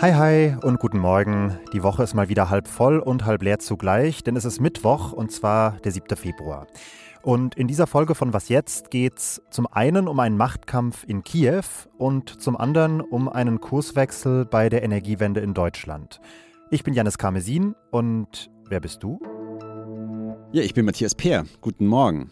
Hi, hi und guten Morgen. Die Woche ist mal wieder halb voll und halb leer zugleich, denn es ist Mittwoch und zwar der 7. Februar. Und in dieser Folge von Was jetzt geht's zum einen um einen Machtkampf in Kiew und zum anderen um einen Kurswechsel bei der Energiewende in Deutschland. Ich bin Janis Karmesin und wer bist du? Ja, ich bin Matthias Peer. Guten Morgen.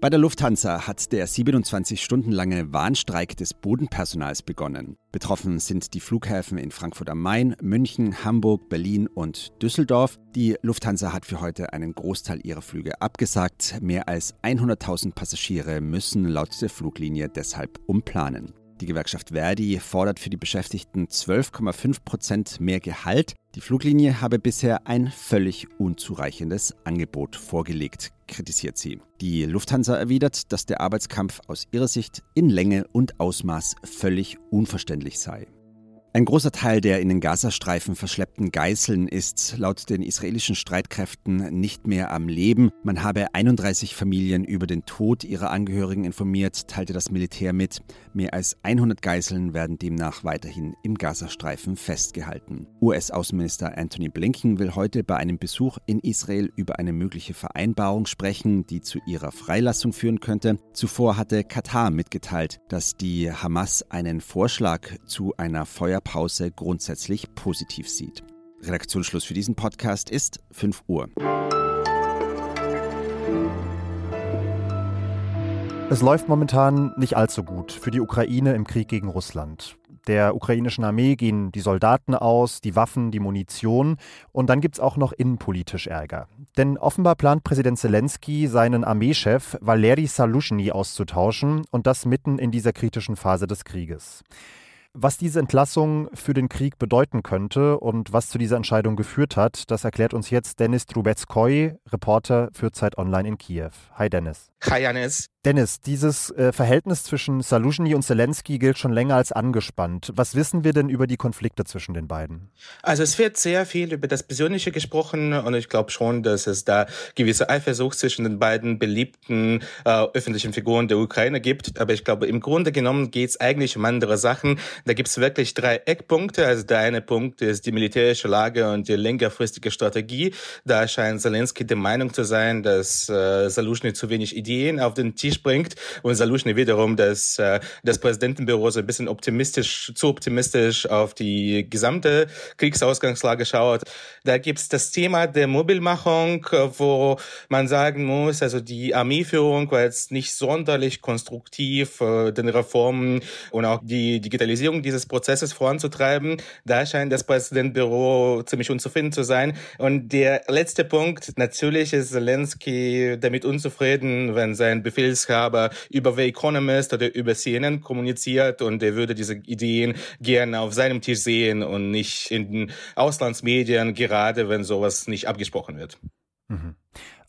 Bei der Lufthansa hat der 27 Stunden lange Warnstreik des Bodenpersonals begonnen. Betroffen sind die Flughäfen in Frankfurt am Main, München, Hamburg, Berlin und Düsseldorf. Die Lufthansa hat für heute einen Großteil ihrer Flüge abgesagt. Mehr als 100.000 Passagiere müssen laut der Fluglinie deshalb umplanen. Die Gewerkschaft Verdi fordert für die Beschäftigten 12,5 Prozent mehr Gehalt. Die Fluglinie habe bisher ein völlig unzureichendes Angebot vorgelegt, kritisiert sie. Die Lufthansa erwidert, dass der Arbeitskampf aus ihrer Sicht in Länge und Ausmaß völlig unverständlich sei. Ein großer Teil der in den Gazastreifen verschleppten Geiseln ist laut den israelischen Streitkräften nicht mehr am Leben. Man habe 31 Familien über den Tod ihrer Angehörigen informiert, teilte das Militär mit. Mehr als 100 Geiseln werden demnach weiterhin im Gazastreifen festgehalten. US-Außenminister Anthony Blinken will heute bei einem Besuch in Israel über eine mögliche Vereinbarung sprechen, die zu ihrer Freilassung führen könnte. Zuvor hatte Katar mitgeteilt, dass die Hamas einen Vorschlag zu einer Feuer Winterpause grundsätzlich positiv sieht. Redaktionsschluss für diesen Podcast ist 5 Uhr. Es läuft momentan nicht allzu gut für die Ukraine im Krieg gegen Russland. Der ukrainischen Armee gehen die Soldaten aus, die Waffen, die Munition und dann gibt es auch noch innenpolitisch Ärger. Denn offenbar plant Präsident Zelensky, seinen Armeechef Valery Salushny auszutauschen und das mitten in dieser kritischen Phase des Krieges. Was diese Entlassung für den Krieg bedeuten könnte und was zu dieser Entscheidung geführt hat, das erklärt uns jetzt Dennis Trubetskoy, Reporter für Zeit Online in Kiew. Hi Dennis. Hi Janis. Dennis, dieses äh, Verhältnis zwischen Saluzhny und Zelensky gilt schon länger als angespannt. Was wissen wir denn über die Konflikte zwischen den beiden? Also es wird sehr viel über das Persönliche gesprochen und ich glaube schon, dass es da gewisse Eifersucht zwischen den beiden beliebten äh, öffentlichen Figuren der Ukraine gibt. Aber ich glaube, im Grunde genommen geht es eigentlich um andere Sachen. Da gibt es wirklich drei Eckpunkte. Also der eine Punkt ist die militärische Lage und die längerfristige Strategie. Da scheint Zelensky der Meinung zu sein, dass äh, Saluzhny zu wenig Ideen auf den Tisch Tisch bringt. Und Salushny wiederum, dass äh, das Präsidentenbüro so ein bisschen optimistisch, zu optimistisch auf die gesamte Kriegsausgangslage schaut. Da gibt's das Thema der Mobilmachung, wo man sagen muss, also die Armeeführung war jetzt nicht sonderlich konstruktiv, äh, den Reformen und auch die Digitalisierung dieses Prozesses voranzutreiben. Da scheint das Präsidentenbüro ziemlich unzufrieden zu sein. Und der letzte Punkt, natürlich ist Zelensky damit unzufrieden, wenn sein Befehls Befehlshaber über The Economist oder über CNN kommuniziert und er würde diese Ideen gerne auf seinem Tisch sehen und nicht in den Auslandsmedien, gerade wenn sowas nicht abgesprochen wird. Mhm.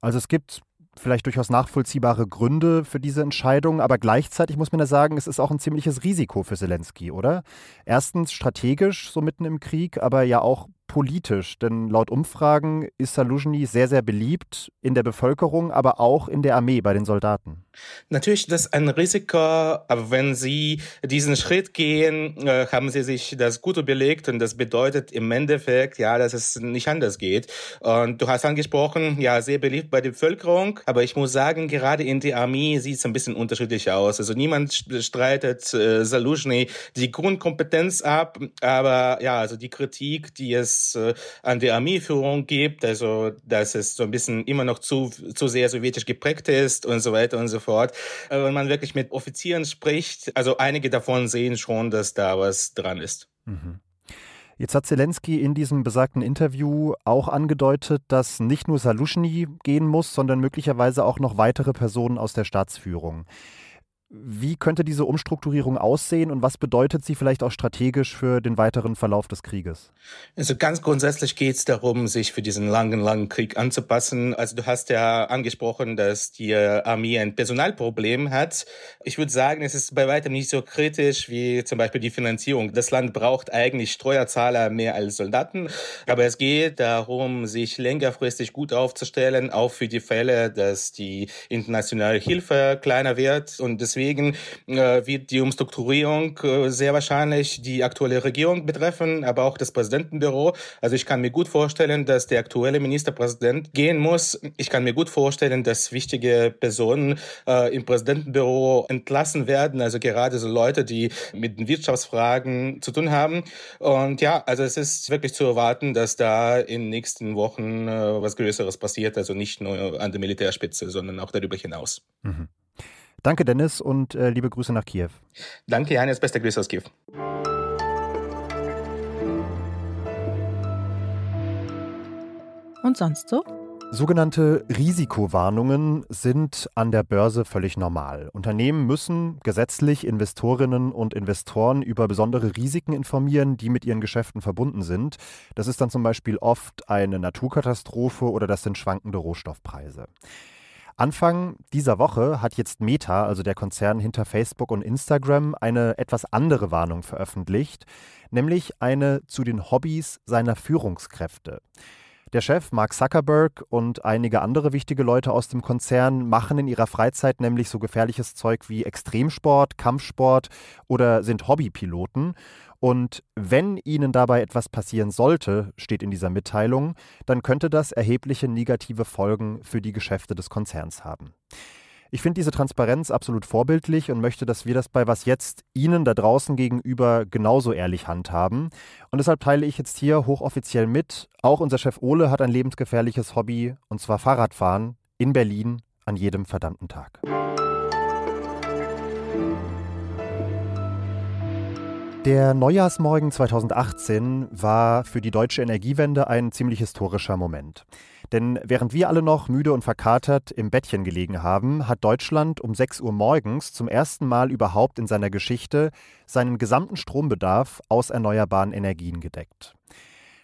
Also es gibt vielleicht durchaus nachvollziehbare Gründe für diese Entscheidung, aber gleichzeitig muss man ja sagen, es ist auch ein ziemliches Risiko für Zelensky, oder? Erstens strategisch, so mitten im Krieg, aber ja auch politisch, denn laut Umfragen ist Saluzhny sehr, sehr beliebt in der Bevölkerung, aber auch in der Armee bei den Soldaten. Natürlich das ist ein Risiko, aber wenn Sie diesen Schritt gehen, äh, haben Sie sich das gut überlegt und das bedeutet im Endeffekt, ja, dass es nicht anders geht. Und du hast angesprochen, ja, sehr beliebt bei der Bevölkerung, aber ich muss sagen, gerade in der Armee sieht es ein bisschen unterschiedlich aus. Also niemand streitet äh, Saluzhny die Grundkompetenz ab, aber ja, also die Kritik, die es äh, an die Armeeführung gibt, also dass es so ein bisschen immer noch zu, zu sehr sowjetisch geprägt ist und so weiter und so fort. Aber wenn man wirklich mit Offizieren spricht, also einige davon sehen schon, dass da was dran ist. Mhm. Jetzt hat Zelensky in diesem besagten Interview auch angedeutet, dass nicht nur Salushny gehen muss, sondern möglicherweise auch noch weitere Personen aus der Staatsführung. Wie könnte diese Umstrukturierung aussehen und was bedeutet sie vielleicht auch strategisch für den weiteren Verlauf des Krieges? Also ganz grundsätzlich geht es darum, sich für diesen langen, langen Krieg anzupassen. Also du hast ja angesprochen, dass die Armee ein Personalproblem hat. Ich würde sagen, es ist bei weitem nicht so kritisch wie zum Beispiel die Finanzierung. Das Land braucht eigentlich Steuerzahler mehr als Soldaten. Aber es geht darum, sich längerfristig gut aufzustellen, auch für die Fälle, dass die internationale Hilfe kleiner wird. Und deswegen deswegen äh, wird die Umstrukturierung äh, sehr wahrscheinlich die aktuelle Regierung betreffen, aber auch das Präsidentenbüro. Also ich kann mir gut vorstellen, dass der aktuelle Ministerpräsident gehen muss. Ich kann mir gut vorstellen, dass wichtige Personen äh, im Präsidentenbüro entlassen werden, also gerade so Leute, die mit den Wirtschaftsfragen zu tun haben. Und ja, also es ist wirklich zu erwarten, dass da in den nächsten Wochen äh, was Größeres passiert, also nicht nur an der Militärspitze, sondern auch darüber hinaus. Mhm. Danke, Dennis, und äh, liebe Grüße nach Kiew. Danke, Janis. Beste Grüße aus Kiew. Und sonst so? Sogenannte Risikowarnungen sind an der Börse völlig normal. Unternehmen müssen gesetzlich Investorinnen und Investoren über besondere Risiken informieren, die mit ihren Geschäften verbunden sind. Das ist dann zum Beispiel oft eine Naturkatastrophe oder das sind schwankende Rohstoffpreise. Anfang dieser Woche hat jetzt Meta, also der Konzern hinter Facebook und Instagram, eine etwas andere Warnung veröffentlicht, nämlich eine zu den Hobbys seiner Führungskräfte. Der Chef Mark Zuckerberg und einige andere wichtige Leute aus dem Konzern machen in ihrer Freizeit nämlich so gefährliches Zeug wie Extremsport, Kampfsport oder sind Hobbypiloten. Und wenn ihnen dabei etwas passieren sollte, steht in dieser Mitteilung, dann könnte das erhebliche negative Folgen für die Geschäfte des Konzerns haben. Ich finde diese Transparenz absolut vorbildlich und möchte, dass wir das bei was jetzt Ihnen da draußen gegenüber genauso ehrlich handhaben. Und deshalb teile ich jetzt hier hochoffiziell mit, auch unser Chef Ole hat ein lebensgefährliches Hobby, und zwar Fahrradfahren in Berlin an jedem verdammten Tag. Der Neujahrsmorgen 2018 war für die deutsche Energiewende ein ziemlich historischer Moment. Denn während wir alle noch müde und verkatert im Bettchen gelegen haben, hat Deutschland um 6 Uhr morgens zum ersten Mal überhaupt in seiner Geschichte seinen gesamten Strombedarf aus erneuerbaren Energien gedeckt.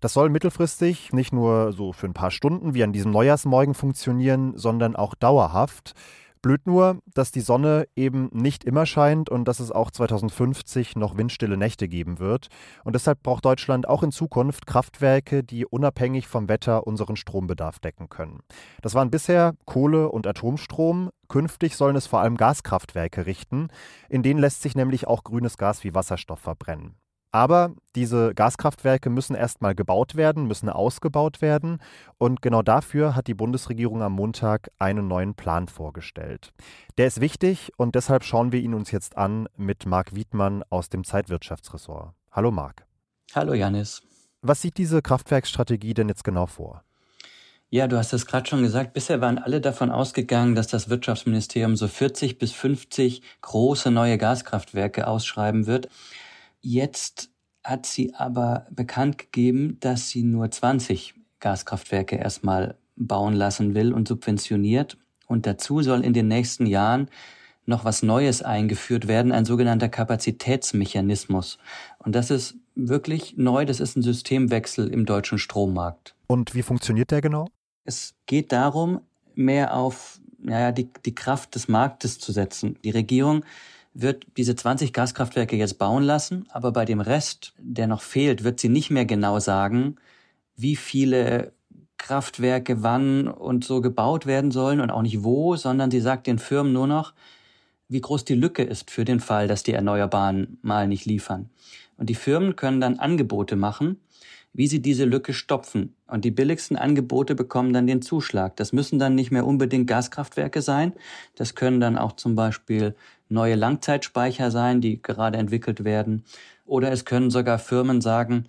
Das soll mittelfristig nicht nur so für ein paar Stunden wie an diesem Neujahrsmorgen funktionieren, sondern auch dauerhaft. Blöd nur, dass die Sonne eben nicht immer scheint und dass es auch 2050 noch windstille Nächte geben wird. Und deshalb braucht Deutschland auch in Zukunft Kraftwerke, die unabhängig vom Wetter unseren Strombedarf decken können. Das waren bisher Kohle- und Atomstrom. Künftig sollen es vor allem Gaskraftwerke richten. In denen lässt sich nämlich auch grünes Gas wie Wasserstoff verbrennen. Aber diese Gaskraftwerke müssen erstmal gebaut werden, müssen ausgebaut werden. Und genau dafür hat die Bundesregierung am Montag einen neuen Plan vorgestellt. Der ist wichtig und deshalb schauen wir ihn uns jetzt an mit Marc Wiedmann aus dem Zeitwirtschaftsressort. Hallo Marc. Hallo Janis. Was sieht diese Kraftwerksstrategie denn jetzt genau vor? Ja, du hast es gerade schon gesagt. Bisher waren alle davon ausgegangen, dass das Wirtschaftsministerium so 40 bis 50 große neue Gaskraftwerke ausschreiben wird. Jetzt hat sie aber bekannt gegeben, dass sie nur 20 Gaskraftwerke erstmal bauen lassen will und subventioniert. Und dazu soll in den nächsten Jahren noch was Neues eingeführt werden, ein sogenannter Kapazitätsmechanismus. Und das ist wirklich neu, das ist ein Systemwechsel im deutschen Strommarkt. Und wie funktioniert der genau? Es geht darum, mehr auf naja, die, die Kraft des Marktes zu setzen. Die Regierung wird diese 20 Gaskraftwerke jetzt bauen lassen, aber bei dem Rest, der noch fehlt, wird sie nicht mehr genau sagen, wie viele Kraftwerke wann und so gebaut werden sollen und auch nicht wo, sondern sie sagt den Firmen nur noch, wie groß die Lücke ist für den Fall, dass die Erneuerbaren mal nicht liefern. Und die Firmen können dann Angebote machen, wie sie diese Lücke stopfen. Und die billigsten Angebote bekommen dann den Zuschlag. Das müssen dann nicht mehr unbedingt Gaskraftwerke sein. Das können dann auch zum Beispiel neue Langzeitspeicher sein, die gerade entwickelt werden. Oder es können sogar Firmen sagen,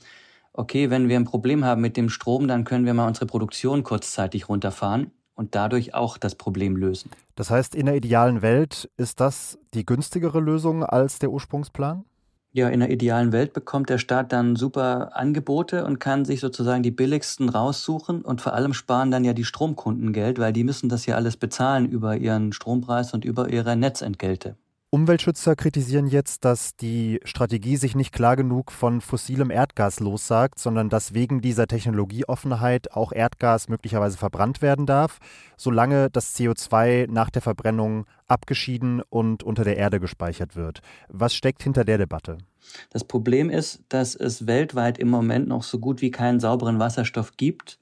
okay, wenn wir ein Problem haben mit dem Strom, dann können wir mal unsere Produktion kurzzeitig runterfahren und dadurch auch das Problem lösen. Das heißt, in der idealen Welt ist das die günstigere Lösung als der Ursprungsplan? Ja, in der idealen Welt bekommt der Staat dann super Angebote und kann sich sozusagen die billigsten raussuchen und vor allem sparen dann ja die Stromkunden Geld, weil die müssen das ja alles bezahlen über ihren Strompreis und über ihre Netzentgelte. Umweltschützer kritisieren jetzt, dass die Strategie sich nicht klar genug von fossilem Erdgas lossagt, sondern dass wegen dieser Technologieoffenheit auch Erdgas möglicherweise verbrannt werden darf, solange das CO2 nach der Verbrennung abgeschieden und unter der Erde gespeichert wird. Was steckt hinter der Debatte? Das Problem ist, dass es weltweit im Moment noch so gut wie keinen sauberen Wasserstoff gibt,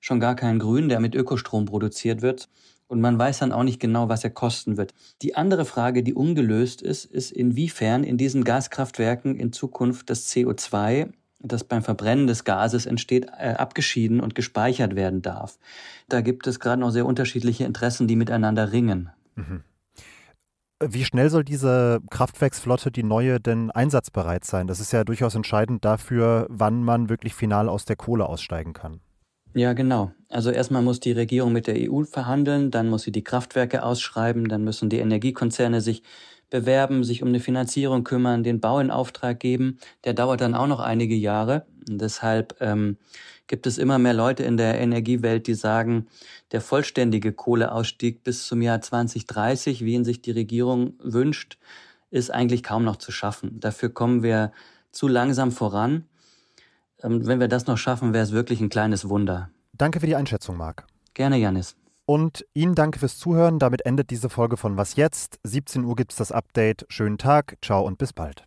schon gar keinen grünen, der mit Ökostrom produziert wird. Und man weiß dann auch nicht genau, was er kosten wird. Die andere Frage, die ungelöst ist, ist, inwiefern in diesen Gaskraftwerken in Zukunft das CO2 das beim Verbrennen des Gases entsteht, äh, abgeschieden und gespeichert werden darf. Da gibt es gerade noch sehr unterschiedliche Interessen, die miteinander ringen. Mhm. Wie schnell soll diese Kraftwerksflotte, die neue, denn einsatzbereit sein? Das ist ja durchaus entscheidend dafür, wann man wirklich final aus der Kohle aussteigen kann. Ja, genau. Also erstmal muss die Regierung mit der EU verhandeln, dann muss sie die Kraftwerke ausschreiben, dann müssen die Energiekonzerne sich bewerben, sich um eine Finanzierung kümmern, den Bau in Auftrag geben. Der dauert dann auch noch einige Jahre. Und deshalb ähm, gibt es immer mehr Leute in der Energiewelt, die sagen, der vollständige Kohleausstieg bis zum Jahr 2030, wie ihn sich die Regierung wünscht, ist eigentlich kaum noch zu schaffen. Dafür kommen wir zu langsam voran. Ähm, wenn wir das noch schaffen, wäre es wirklich ein kleines Wunder. Danke für die Einschätzung, Marc. Gerne, Janis. Und Ihnen danke fürs Zuhören. Damit endet diese Folge von Was jetzt? 17 Uhr gibt es das Update. Schönen Tag, ciao und bis bald.